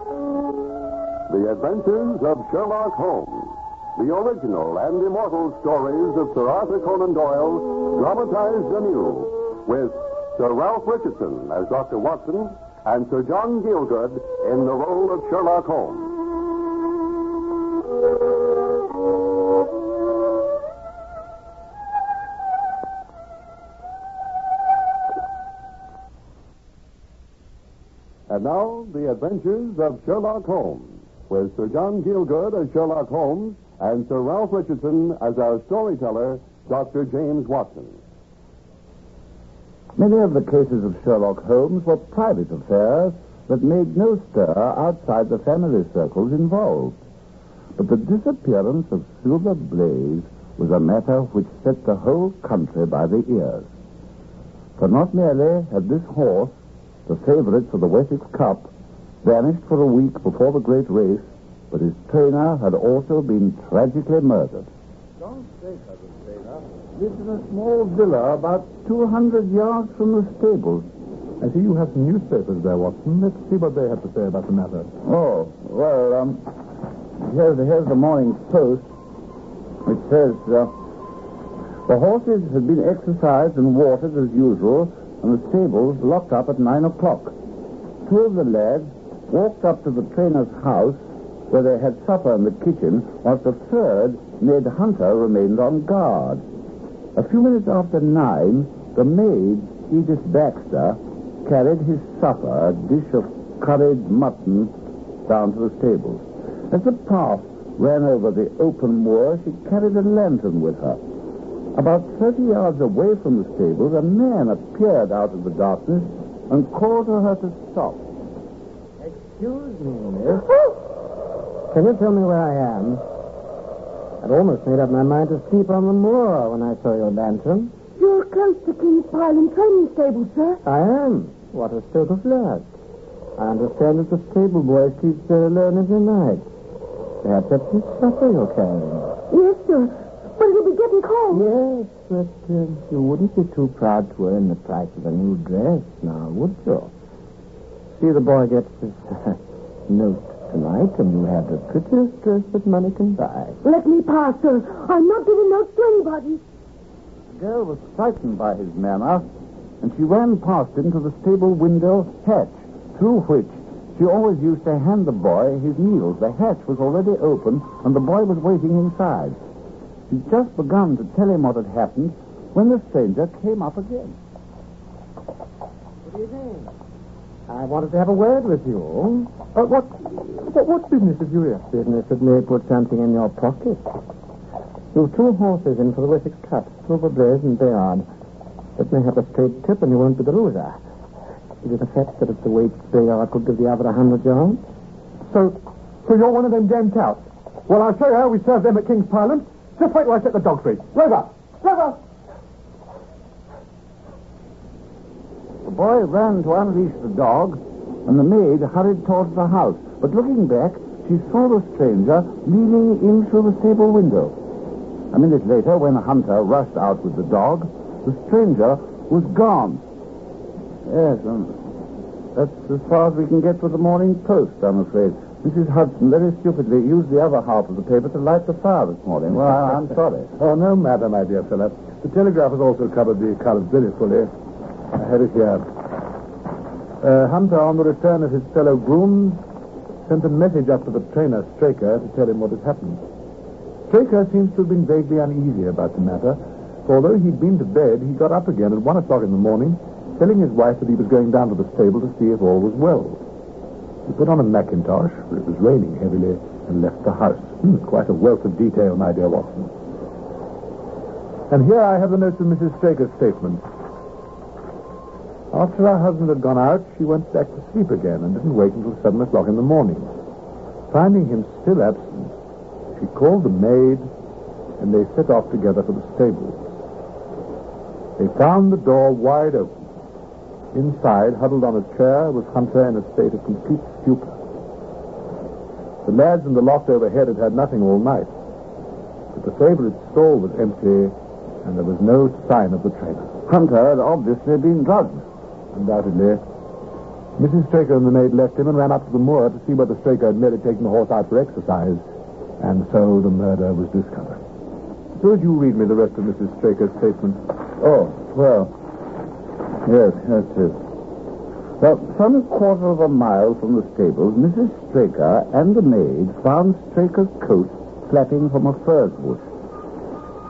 The Adventures of Sherlock Holmes. The original and immortal stories of Sir Arthur Conan Doyle, dramatized anew, with Sir Ralph Richardson as Dr. Watson and Sir John Gielgud in the role of Sherlock Holmes. The adventures of Sherlock Holmes, with Sir John Gielgud as Sherlock Holmes and Sir Ralph Richardson as our storyteller, Dr. James Watson. Many of the cases of Sherlock Holmes were private affairs that made no stir outside the family circles involved. But the disappearance of Silver Blaze was a matter which set the whole country by the ears. For not merely had this horse, the favorite for the Wessex Cup, vanished for a week before the great race, but his trainer had also been tragically murdered. Don't John Straker, the trainer, lived in a small villa about 200 yards from the stables. I see you have some newspapers there, Watson. Let's see what they have to say about the matter. Oh, well, um, here's, here's the Morning Post. It says, uh, the horses had been exercised and watered as usual, and the stables locked up at nine o'clock. Two of the lads walked up to the trainer's house, where they had supper in the kitchen, whilst the third, Ned Hunter, remained on guard. A few minutes after nine, the maid, Edith Baxter, carried his supper, a dish of curried mutton, down to the stables. As the path ran over the open moor, she carried a lantern with her. About 30 yards away from the stables, a man appeared out of the darkness and called to her to stop. Excuse me, miss. Can you tell me where I am? I'd almost made up my mind to sleep on the moor when I saw your lantern. You're close to King's Pyland training stable, sir. I am. What a stroke of luck. I understand that the stable boy sleeps there alone every night. Perhaps that's his supper you're carrying. Yes, sir. But it'll be getting cold. Yes, but uh, you wouldn't be too proud to earn the price of a new dress now, would you? See, the boy gets this uh, note tonight, and you have the prettiest dress that money can buy. Let me pass, sir. I'm not giving notes to anybody. The girl was frightened by his manner, and she ran past him to the stable window hatch, through which she always used to hand the boy his meals. The hatch was already open, and the boy was waiting inside. He'd just begun to tell him what had happened when the stranger came up again. Good evening. I wanted to have a word with you. Uh, what, what, what business have you here? Business that may put something in your pocket. You've two horses in for the Wessex Cup, Silver Blaze and Bayard. Let me have a straight tip and you won't be the loser. Is it a fact that at the weight Bayard could give the other a hundred yards? So, so you're one of them damn touts. Well, I'll show you how we serve them at King's Pyland. Just wait till I set the dog free. Rover! Rover! Boy ran to unleash the dog, and the maid hurried towards the house. But looking back, she saw the stranger leaning in through the stable window. A minute later, when the Hunter rushed out with the dog, the stranger was gone. Yes, and that's as far as we can get with the Morning Post, I'm afraid. Mrs. Hudson very stupidly used the other half of the paper to light the fire this morning. Well, I'm sorry. Oh, no matter, my dear fellow. The Telegraph has also covered the columns very fully. I have it here. Uh, Hunter, on the return of his fellow grooms, sent a message up to the trainer, Straker, to tell him what had happened. Straker seems to have been vaguely uneasy about the matter, for although he'd been to bed, he got up again at one o'clock in the morning, telling his wife that he was going down to the stable to see if all was well. He put on a mackintosh, for it was raining heavily, and left the house. Hmm, quite a wealth of detail, my dear Watson. And here I have the notes of Mrs. Straker's statement. After her husband had gone out, she went back to sleep again and didn't wake until seven o'clock in the morning. Finding him still absent, she called the maid, and they set off together for the stables. They found the door wide open. Inside, huddled on a chair, was Hunter in a state of complete stupor. The lads in the loft overhead had had nothing all night. But the favorite stall was empty, and there was no sign of the trainer. Hunter had obviously been drugged. Undoubtedly. Mrs. Straker and the maid left him and ran up to the moor to see whether Straker had merely taken the horse out for exercise. And so the murder was discovered. Suppose you read me the rest of Mrs. Straker's statement. Oh, well. Yes, that's it. Well, some quarter of a mile from the stables, Mrs. Straker and the maid found Straker's coat flapping from a furze bush.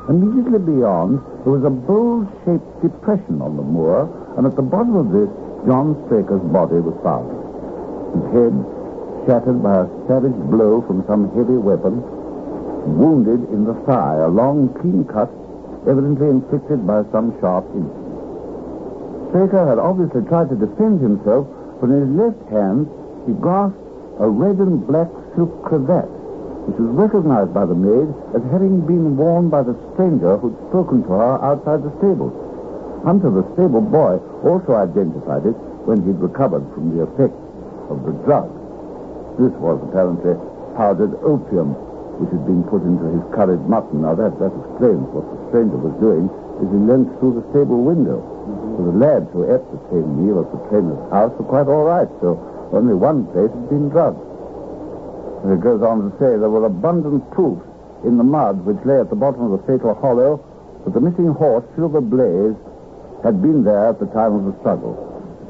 Immediately beyond, there was a bowl-shaped depression on the moor, and at the bottom of this, John Straker's body was found. His head shattered by a savage blow from some heavy weapon, wounded in the thigh, a long, clean cut, evidently inflicted by some sharp instrument. Straker had obviously tried to defend himself, but in his left hand he grasped a red and black silk cravat, which was recognized by the maid as having been worn by the stranger who'd spoken to her outside the stable. Hunter, the stable boy, also identified it when he'd recovered from the effects of the drug. This was apparently powdered opium, which had been put into his curried mutton. Now that, that explains what the stranger was doing as he leant through the stable window. For the lads who ate the same meal at the trainer's house were quite all right, so only one place had been drugged. It goes on to say there were abundant proofs in the mud which lay at the bottom of the fatal hollow that the missing horse, Silver Blaze, had been there at the time of the struggle.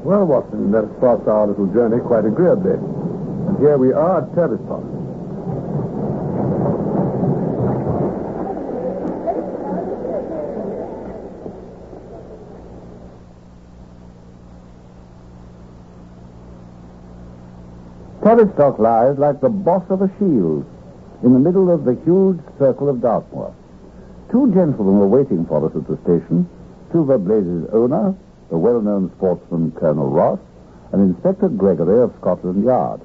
Well, Watson, that starts our little journey quite agreeably. And here we are at Tavistock. Tavistock lies like the boss of a shield in the middle of the huge circle of Dartmoor. Two gentlemen were waiting for us at the station Silver Blaze's owner, the well-known sportsman Colonel Ross, and Inspector Gregory of Scotland Yard.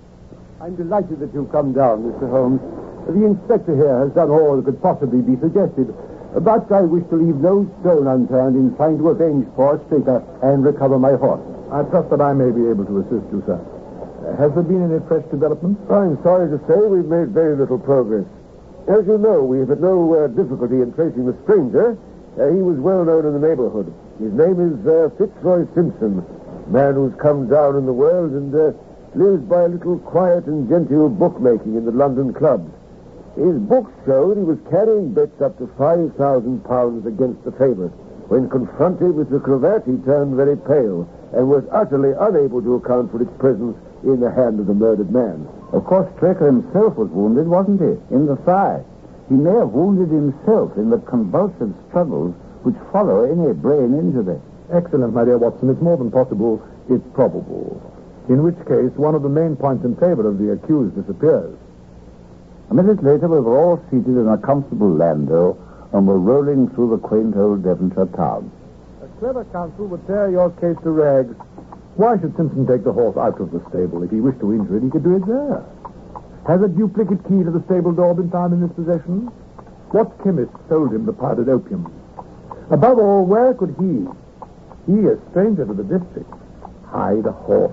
I'm delighted that you've come down, Mr. Holmes. The inspector here has done all that could possibly be suggested. But I wish to leave no stone unturned in trying to avenge poor Straker and recover my horse. I trust that I may be able to assist you, sir. Has there been any fresh developments? I'm sorry to say we've made very little progress. As you know, we have had no uh, difficulty in tracing the stranger. Uh, he was well known in the neighborhood. His name is uh, Fitzroy Simpson, man who's come down in the world and uh, lives by a little quiet and genteel bookmaking in the London clubs. His books showed he was carrying bets up to five thousand pounds against the favorite. When confronted with the cravat, he turned very pale and was utterly unable to account for its presence in the hand of the murdered man. Of course, Straker himself was wounded, wasn't he? In the thigh. He may have wounded himself in the convulsive struggles which follow any brain injury. Excellent, my dear Watson. It's more than possible, it's probable. In which case, one of the main points in favor of the accused disappears. A minute later, we were all seated in a comfortable landau and were rolling through the quaint old Devonshire town. A clever counsel would tear your case to rags. Why should Simpson take the horse out of the stable? If he wished to injure it, he could do it there. Has a duplicate key to the stable door been found in his possession? What chemist sold him the powdered opium? Above all, where could he, he, a stranger to the district, hide a horse?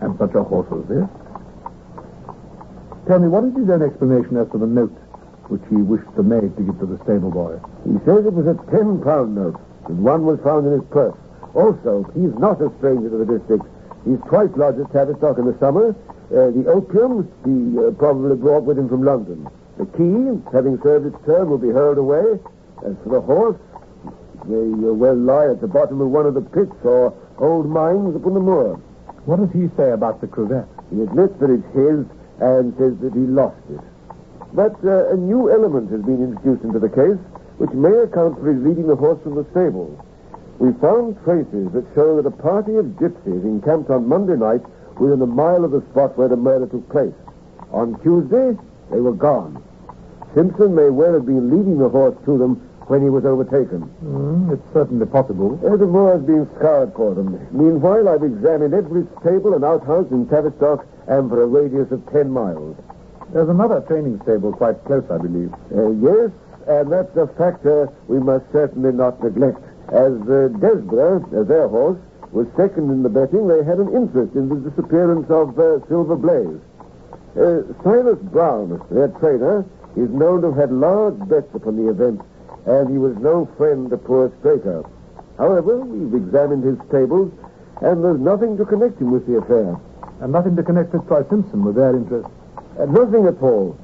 And such a horse as this? Tell me, what is his own explanation as to the note which he wished the maid to give to the stable boy? He says it was a ten pound note, and one was found in his purse. Also, he's not a stranger to the district. He's twice lodged at Tavistock in the summer. Uh, the opium he uh, probably brought with him from London. The key, having served its term, will be hurled away. As for the horse, may uh, well lie at the bottom of one of the pits or old mines upon the moor. What does he say about the cravat? He admits that it's his and says that he lost it. But uh, a new element has been introduced into the case, which may account for his leading the horse from the stable. We found traces that show that a party of gypsies encamped on Monday night within a mile of the spot where the murder took place. On Tuesday, they were gone. Simpson may well have been leading the horse to them when he was overtaken. Mm, it's certainly possible. The moor has been scoured for them. Meanwhile, I've examined every stable and outhouse in Tavistock and for a radius of ten miles. There's another training stable quite close, I believe. Uh, yes, and that's a factor we must certainly not neglect. As uh, Desborough, uh, their horse, was second in the betting, they had an interest in the disappearance of uh, Silver Blaze. Uh, Silas Brown, their trainer, is known to have had large bets upon the event, and he was no friend to poor Straker. However, we've examined his stables, and there's nothing to connect him with the affair. And nothing to connect Fitzroy Simpson with their interest. Uh, nothing at all.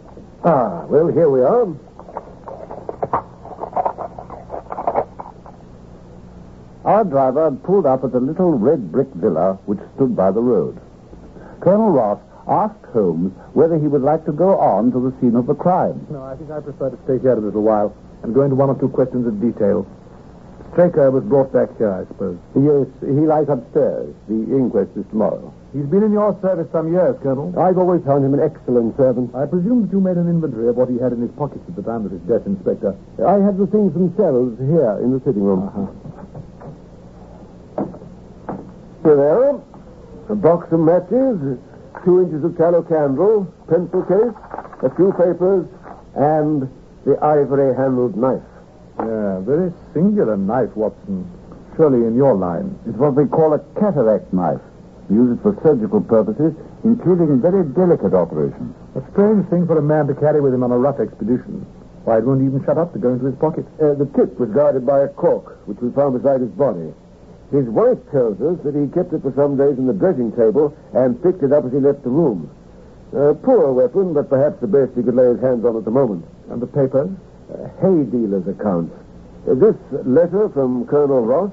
Ah, well, here we are. Our driver had pulled up at a little red brick villa which stood by the road. Colonel Ross asked Holmes whether he would like to go on to the scene of the crime. No, I think I prefer to stay here a little while and go into one or two questions of detail. Straker was brought back here, I suppose. Yes, he lies upstairs. The inquest is tomorrow. He's been in your service some years, Colonel. I've always found him an excellent servant. I presume that you made an inventory of what he had in his pockets at the time of his death, Inspector. I had the things themselves here in the sitting room. Uh-huh. Here they are. A box of matches, two inches of tallow candle, pencil case, a few papers, and the ivory-handled knife. Yeah, very singular knife, Watson. Surely in your line. It's what they call a cataract knife. We use it for surgical purposes, including very delicate operations. A strange thing for a man to carry with him on a rough expedition. Why, it won't even shut up to go into his pocket. Uh, the tip was guarded by a cork, which we found beside his body. His wife tells us that he kept it for some days in the dressing table and picked it up as he left the room. A poor weapon, but perhaps the best he could lay his hands on at the moment. And the paper? Uh, hay dealer's accounts. Uh, this letter from Colonel Ross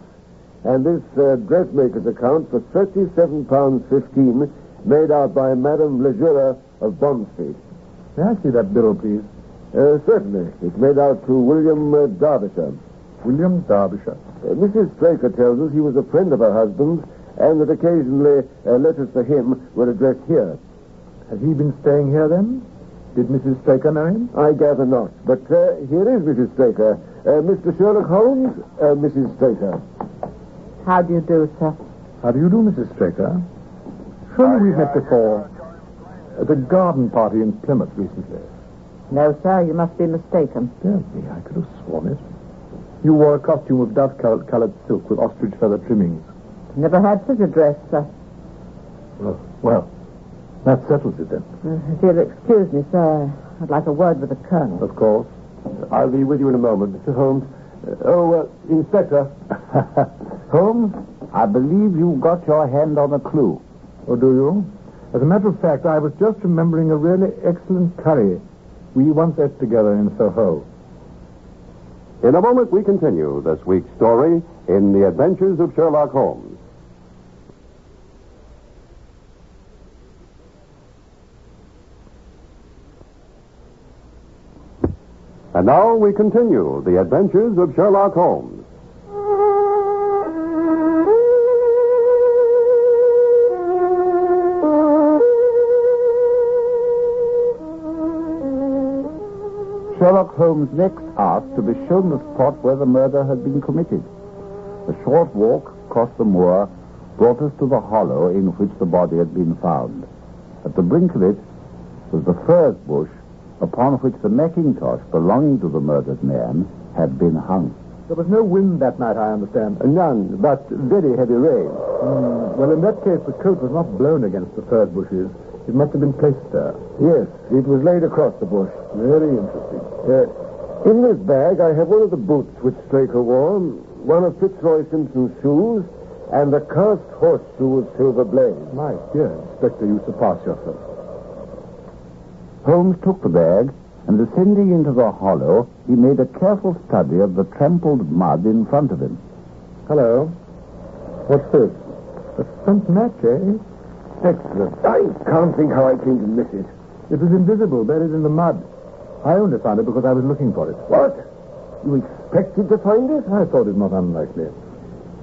and this uh, dressmaker's account for thirty-seven pounds fifteen, made out by Madame Lejeune of Bond Street. May I see that bill, please? Uh, certainly. It's made out to William uh, Derbyshire. William Derbyshire. Uh, Mrs. Straker tells us he was a friend of her husband's and that occasionally uh, letters for him were addressed here. Has he been staying here then? Did Mrs. Straker know him? I gather not. But uh, here is Mrs. Straker. Uh, Mr. Sherlock Holmes, uh, Mrs. Straker. How do you do, sir? How do you do, Mrs. Straker? Surely we've met before. At the garden party in Plymouth recently. No, sir, you must be mistaken. Dear me, I could have sworn it. You wore a costume of dove-colored silk with ostrich feather trimmings. Never had such a dress, sir. Oh, well, that settles it then. Uh, if you'll excuse me, sir, I'd like a word with the colonel. Of course. I'll be with you in a moment, Mr. Holmes. Uh, oh, uh, Inspector. Holmes, I believe you've got your hand on a clue. Oh, do you? As a matter of fact, I was just remembering a really excellent curry we once ate together in Soho. In a moment, we continue this week's story in The Adventures of Sherlock Holmes. And now we continue The Adventures of Sherlock Holmes. Sherlock Holmes next asked to be shown the spot where the murder had been committed. A short walk across the moor brought us to the hollow in which the body had been found. At the brink of it was the furze bush upon which the Macintosh belonging to the murdered man had been hung. There was no wind that night, I understand. None, but very heavy rain. Hmm, Well, in that case, the coat was not blown against the furze bushes. It must have been placed there. Yes, it was laid across the bush. Very interesting. Uh, in this bag, I have one of the boots which Straker wore, one of Fitzroy Simpson's shoes, and a cast horseshoe of Silver Blaze. My dear Inspector, you surpass yourself. Holmes took the bag, and descending into the hollow, he made a careful study of the trampled mud in front of him. Hello. What's this? A spent match, eh? Excellent. I can't think how I came to miss it. It was invisible, buried in the mud. I only found it because I was looking for it. What? You expected to find it? I thought it not unlikely.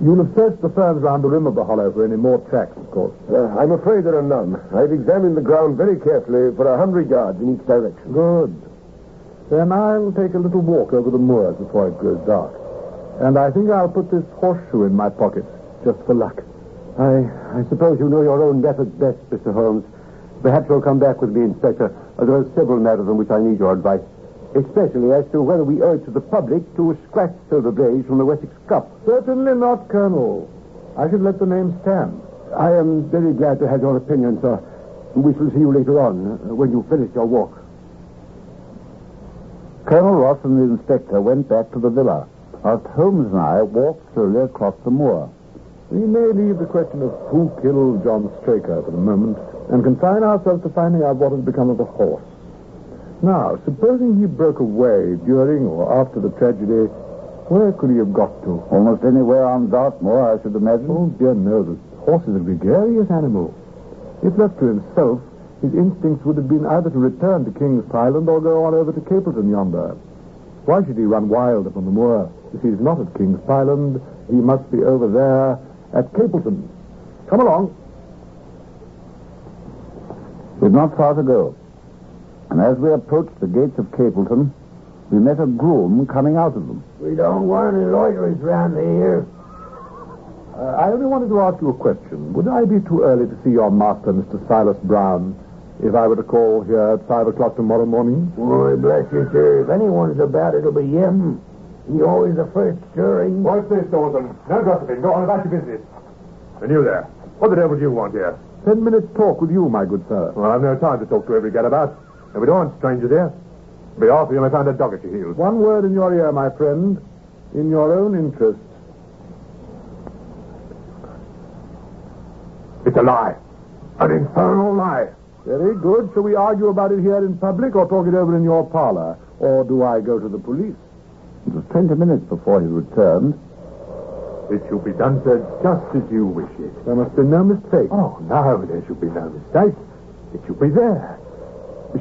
You'll have searched the ferns round the rim of the hollow for any more tracks, of course. Uh, I'm afraid there are none. I've examined the ground very carefully for a hundred yards in each direction. Good. Then I'll take a little walk over the moors before it grows dark. And I think I'll put this horseshoe in my pocket, just for luck. I, I suppose you know your own methods best, Mr. Holmes. Perhaps you'll come back with me, Inspector. There are several matters on which I need your advice, especially as to whether we to the public to scratch Silver Blaze from the Wessex Cup. Certainly not, Colonel. I should let the name stand. I am very glad to have your opinion, sir. We shall see you later on, uh, when you finish your walk. Colonel Ross and the inspector went back to the villa, whilst Holmes and I walked slowly across the moor. We may leave the question of who killed John Straker for the moment and confine ourselves to finding out what has become of the horse. Now, supposing he broke away during or after the tragedy, where could he have got to? Almost anywhere on Dartmoor, I should imagine. Oh, dear no. The horse is a gregarious animal. If left to himself, his instincts would have been either to return to King's Pyland or go on over to Mapleton yonder. Why should he run wild upon the moor? If he's not at King's Pyland, he must be over there at Mapleton. Come along. We've not far to go. And as we approached the gates of Mapleton, we met a groom coming out of them. We don't want any loiterers round here. Uh, I only wanted to ask you a question. Would I be too early to see your master, Mr. Silas Brown, if I were to call here at five o'clock tomorrow morning? Why, bless you, sir. If anyone's about, it'll be him. He always the first stirring. What's this, Thornton? No gossiping. Go on about your business. And you there. What the devil do you want here? Ten minutes talk with you, my good sir. Well, I've no time to talk to every gadabout. And we don't want strangers here. Be off, or you may find a dog at your heels. One word in your ear, my friend. In your own interest. It's a lie. An infernal lie. Very good. Shall we argue about it here in public or talk it over in your parlor? Or do I go to the police? It was 20 minutes before he returned. It shall be done, sir, just as you wish it. There must be no mistake. Oh, no, there shall be no mistake. It shall be there.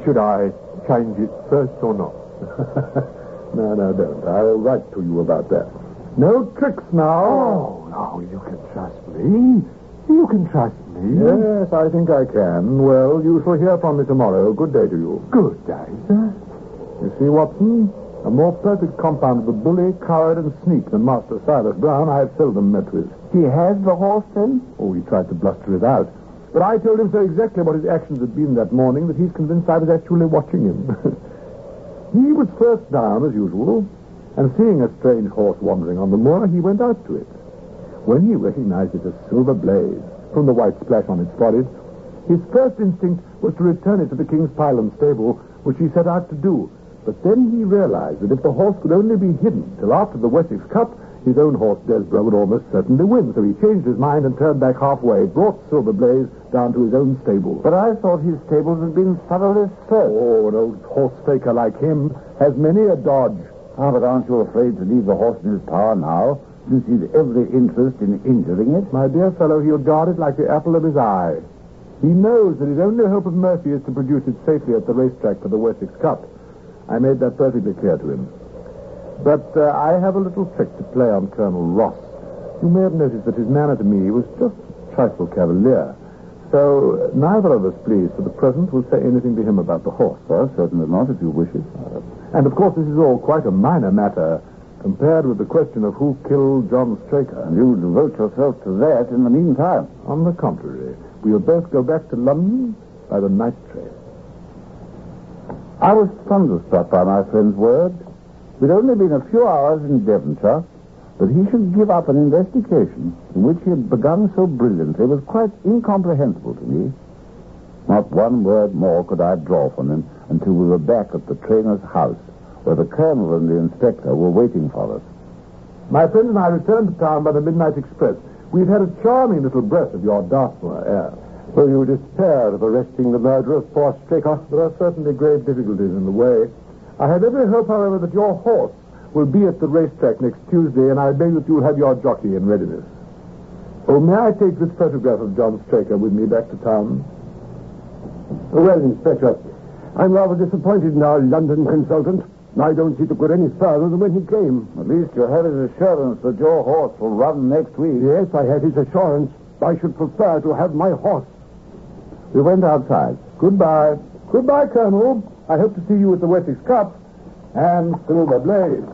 Should I change it first or not? no, no, don't. I'll write to you about that. No tricks now. Oh, no, you can trust me. You can trust me. Yes, I think I can. Well, you shall hear from me tomorrow. Good day to you. Good day, sir. You see, Watson, a more perfect compound of the bully, coward, and sneak than Master Silas Brown I have seldom met with. He has the horse, then? Oh, he tried to bluster it out. But I told him so exactly what his actions had been that morning that he's convinced I was actually watching him. he was first down, as usual, and seeing a strange horse wandering on the moor, he went out to it. When he recognized it as Silver Blaze, from the white splash on its forehead, his first instinct was to return it to the King's Pyland stable, which he set out to do. But then he realized that if the horse could only be hidden till after the Wessex Cup, his own horse, Desborough, would almost certainly win. So he changed his mind and turned back halfway, brought Silver Blaze down to his own stable. But I thought his stables had been thoroughly searched. Oh, an old horse faker like him has many a dodge. Ah, but aren't you afraid to leave the horse in his power now? since he's every interest in injuring it? My dear fellow, he'll guard it like the apple of his eye. He knows that his only hope of mercy is to produce it safely at the racetrack for the Wessex Cup. I made that perfectly clear to him. But uh, I have a little trick to play on Colonel Ross. You may have noticed that his manner to me was just a trifle cavalier. So neither of us, please, for the present, will say anything to him about the horse. Well, certainly not, if you wish it. Uh, and of course, this is all quite a minor matter compared with the question of who killed John Straker. And you devote yourself to that in the meantime. On the contrary, we will both go back to London by the night train. I was thunderstruck by my friend's words. We'd only been a few hours in Devonshire, but he should give up an investigation in which he had begun so brilliantly was quite incomprehensible to me. Not one word more could I draw from him until we were back at the trainer's house where the colonel and the inspector were waiting for us. My friend and I returned to town by the midnight express. We've had a charming little breath of your Dartmoor air. So you despair of arresting the murderer of poor Straker? There are certainly grave difficulties in the way. I have every hope, however, that your horse will be at the racetrack next Tuesday, and I beg that you'll have your jockey in readiness. Oh, may I take this photograph of John Straker with me back to town? Well, Inspector, I'm rather disappointed in our London consultant. I don't see to go any further than when he came. At least you have his assurance that your horse will run next week. Yes, I have his assurance. I should prefer to have my horse. We went outside. Goodbye. Goodbye, Colonel. I hope to see you at the Wessex Cup and Silver Blaze.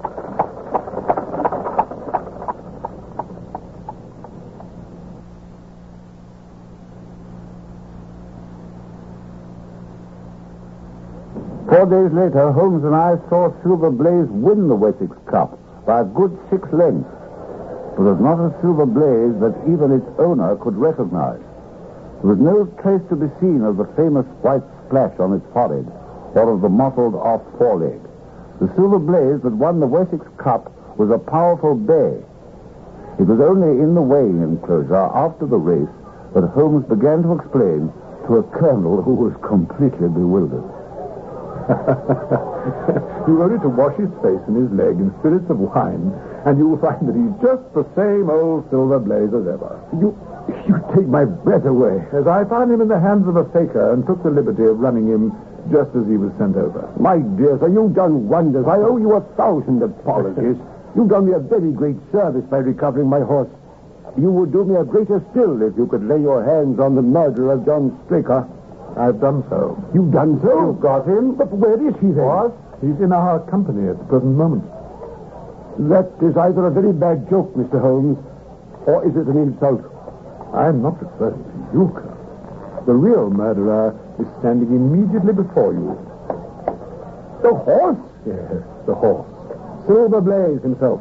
Four days later, Holmes and I saw Silver Blaze win the Wessex Cup by a good six lengths. It was not a Silver Blaze that even its owner could recognize. There was no trace to be seen of the famous white splash on its forehead or of the mottled off foreleg. The Silver Blaze that won the Wessex Cup was a powerful bay. It was only in the weighing enclosure after the race that Holmes began to explain to a colonel who was completely bewildered. you only to wash his face and his leg in spirits of wine, and you will find that he's just the same old silver blaze as ever. You, you take my breath away. As I found him in the hands of a faker and took the liberty of running him just as he was sent over. My dear sir, you've done wonders. I owe you a thousand apologies. you've done me a very great service by recovering my horse. You would do me a greater still if you could lay your hands on the murderer of John Straker. I've done so. You've done so? You've got him. But where is he then? What? He's in our company at the present moment. That is either a very bad joke, Mr. Holmes, or is it an insult? I'm not referring to you, Colonel. The real murderer is standing immediately before you. The horse? Yes, the horse. Silver Blaze himself.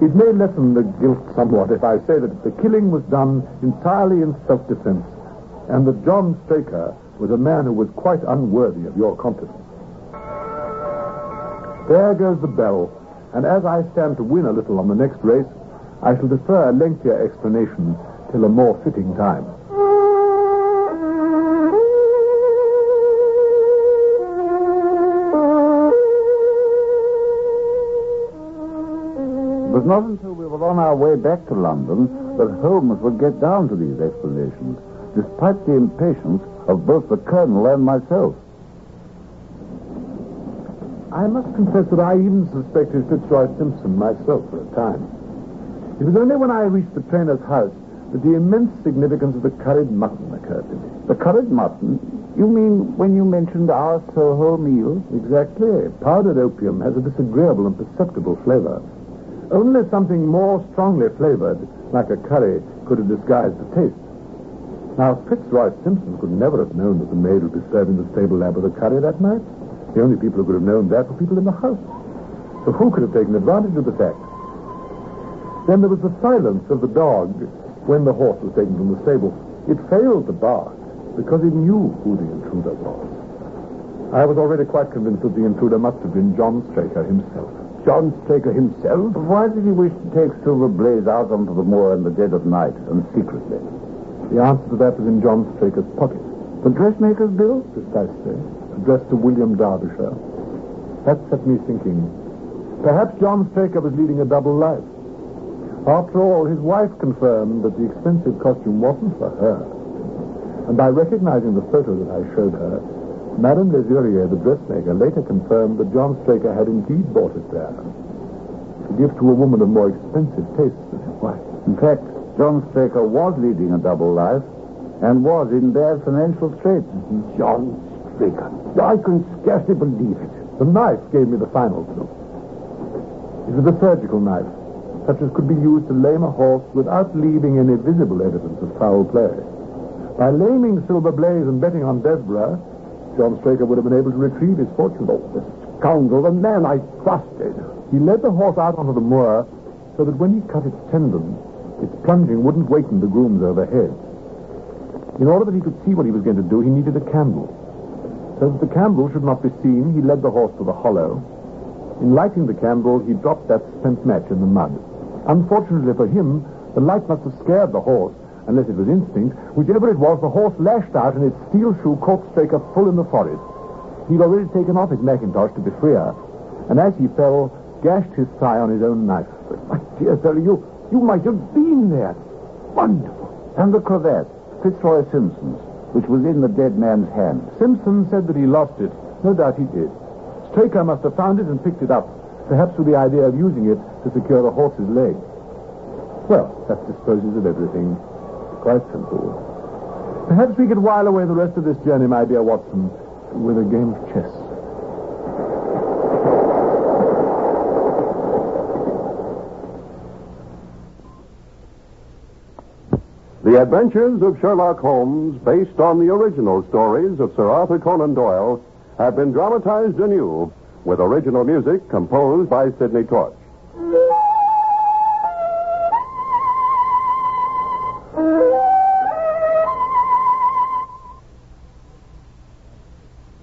It may lessen the guilt somewhat if I say that the killing was done entirely in self-defense and that John Straker was a man who was quite unworthy of your confidence. There goes the bell, and as I stand to win a little on the next race, I shall defer a lengthier explanation till a more fitting time. It was not until we were on our way back to London that Holmes would get down to these explanations despite the impatience of both the colonel and myself. I must confess that I even suspected Fitzroy Simpson myself for a time. It was only when I reached the trainer's house that the immense significance of the curried mutton occurred to me. The curried mutton? You mean when you mentioned our Soho meal? Exactly. Powdered opium has a disagreeable and perceptible flavor. Only something more strongly flavored, like a curry, could have disguised the taste. Now, Fitzroy Simpson could never have known that the maid would be serving the stable lamp with a curry that night. The only people who could have known that were people in the house. So who could have taken advantage of the fact? Then there was the silence of the dog when the horse was taken from the stable. It failed to bark because it knew who the intruder was. I was already quite convinced that the intruder must have been John Straker himself. John Straker himself? Why did he wish to take Silver Blaze out onto the moor in the dead of night and secretly? The answer to that was in John Straker's pocket. The dressmaker's bill? Precisely. Addressed to William Derbyshire. That set me thinking. Perhaps John Straker was leading a double life. After all, his wife confirmed that the expensive costume wasn't for her. And by recognizing the photo that I showed her, Madame Lesurier, the dressmaker, later confirmed that John Straker had indeed bought it there to give to a woman of more expensive tastes than his wife. In fact, John Straker was leading a double life and was in bad financial straits. John Straker. I can scarcely believe it. The knife gave me the final clue. It was a surgical knife, such as could be used to lame a horse without leaving any visible evidence of foul play. By laming Silver Blaze and betting on Desborough, John Straker would have been able to retrieve his fortune. Oh, the scoundrel, the man I trusted. He led the horse out onto the moor so that when he cut its tendons, its plunging wouldn't waken the grooms overhead. In order that he could see what he was going to do, he needed a candle. So that the candle should not be seen, he led the horse to the hollow. In lighting the candle, he dropped that spent match in the mud. Unfortunately for him, the light must have scared the horse, unless it was instinct. Whichever it was, the horse lashed out and its steel shoe caught Straker full in the forehead. He'd already taken off his mackintosh to be freer, and as he fell, gashed his thigh on his own knife. My dear sir, you, you might have been there. Wonderful. And the cravat, Fitzroy Simpson's, which was in the dead man's hand. Simpson said that he lost it. No doubt he did. Straker must have found it and picked it up, perhaps with the idea of using it to secure the horse's leg. Well, that disposes of everything. Quite simple. Perhaps we could while away the rest of this journey, my dear Watson, with a game of chess. The Adventures of Sherlock Holmes, based on the original stories of Sir Arthur Conan Doyle, have been dramatized anew with original music composed by Sidney Torch.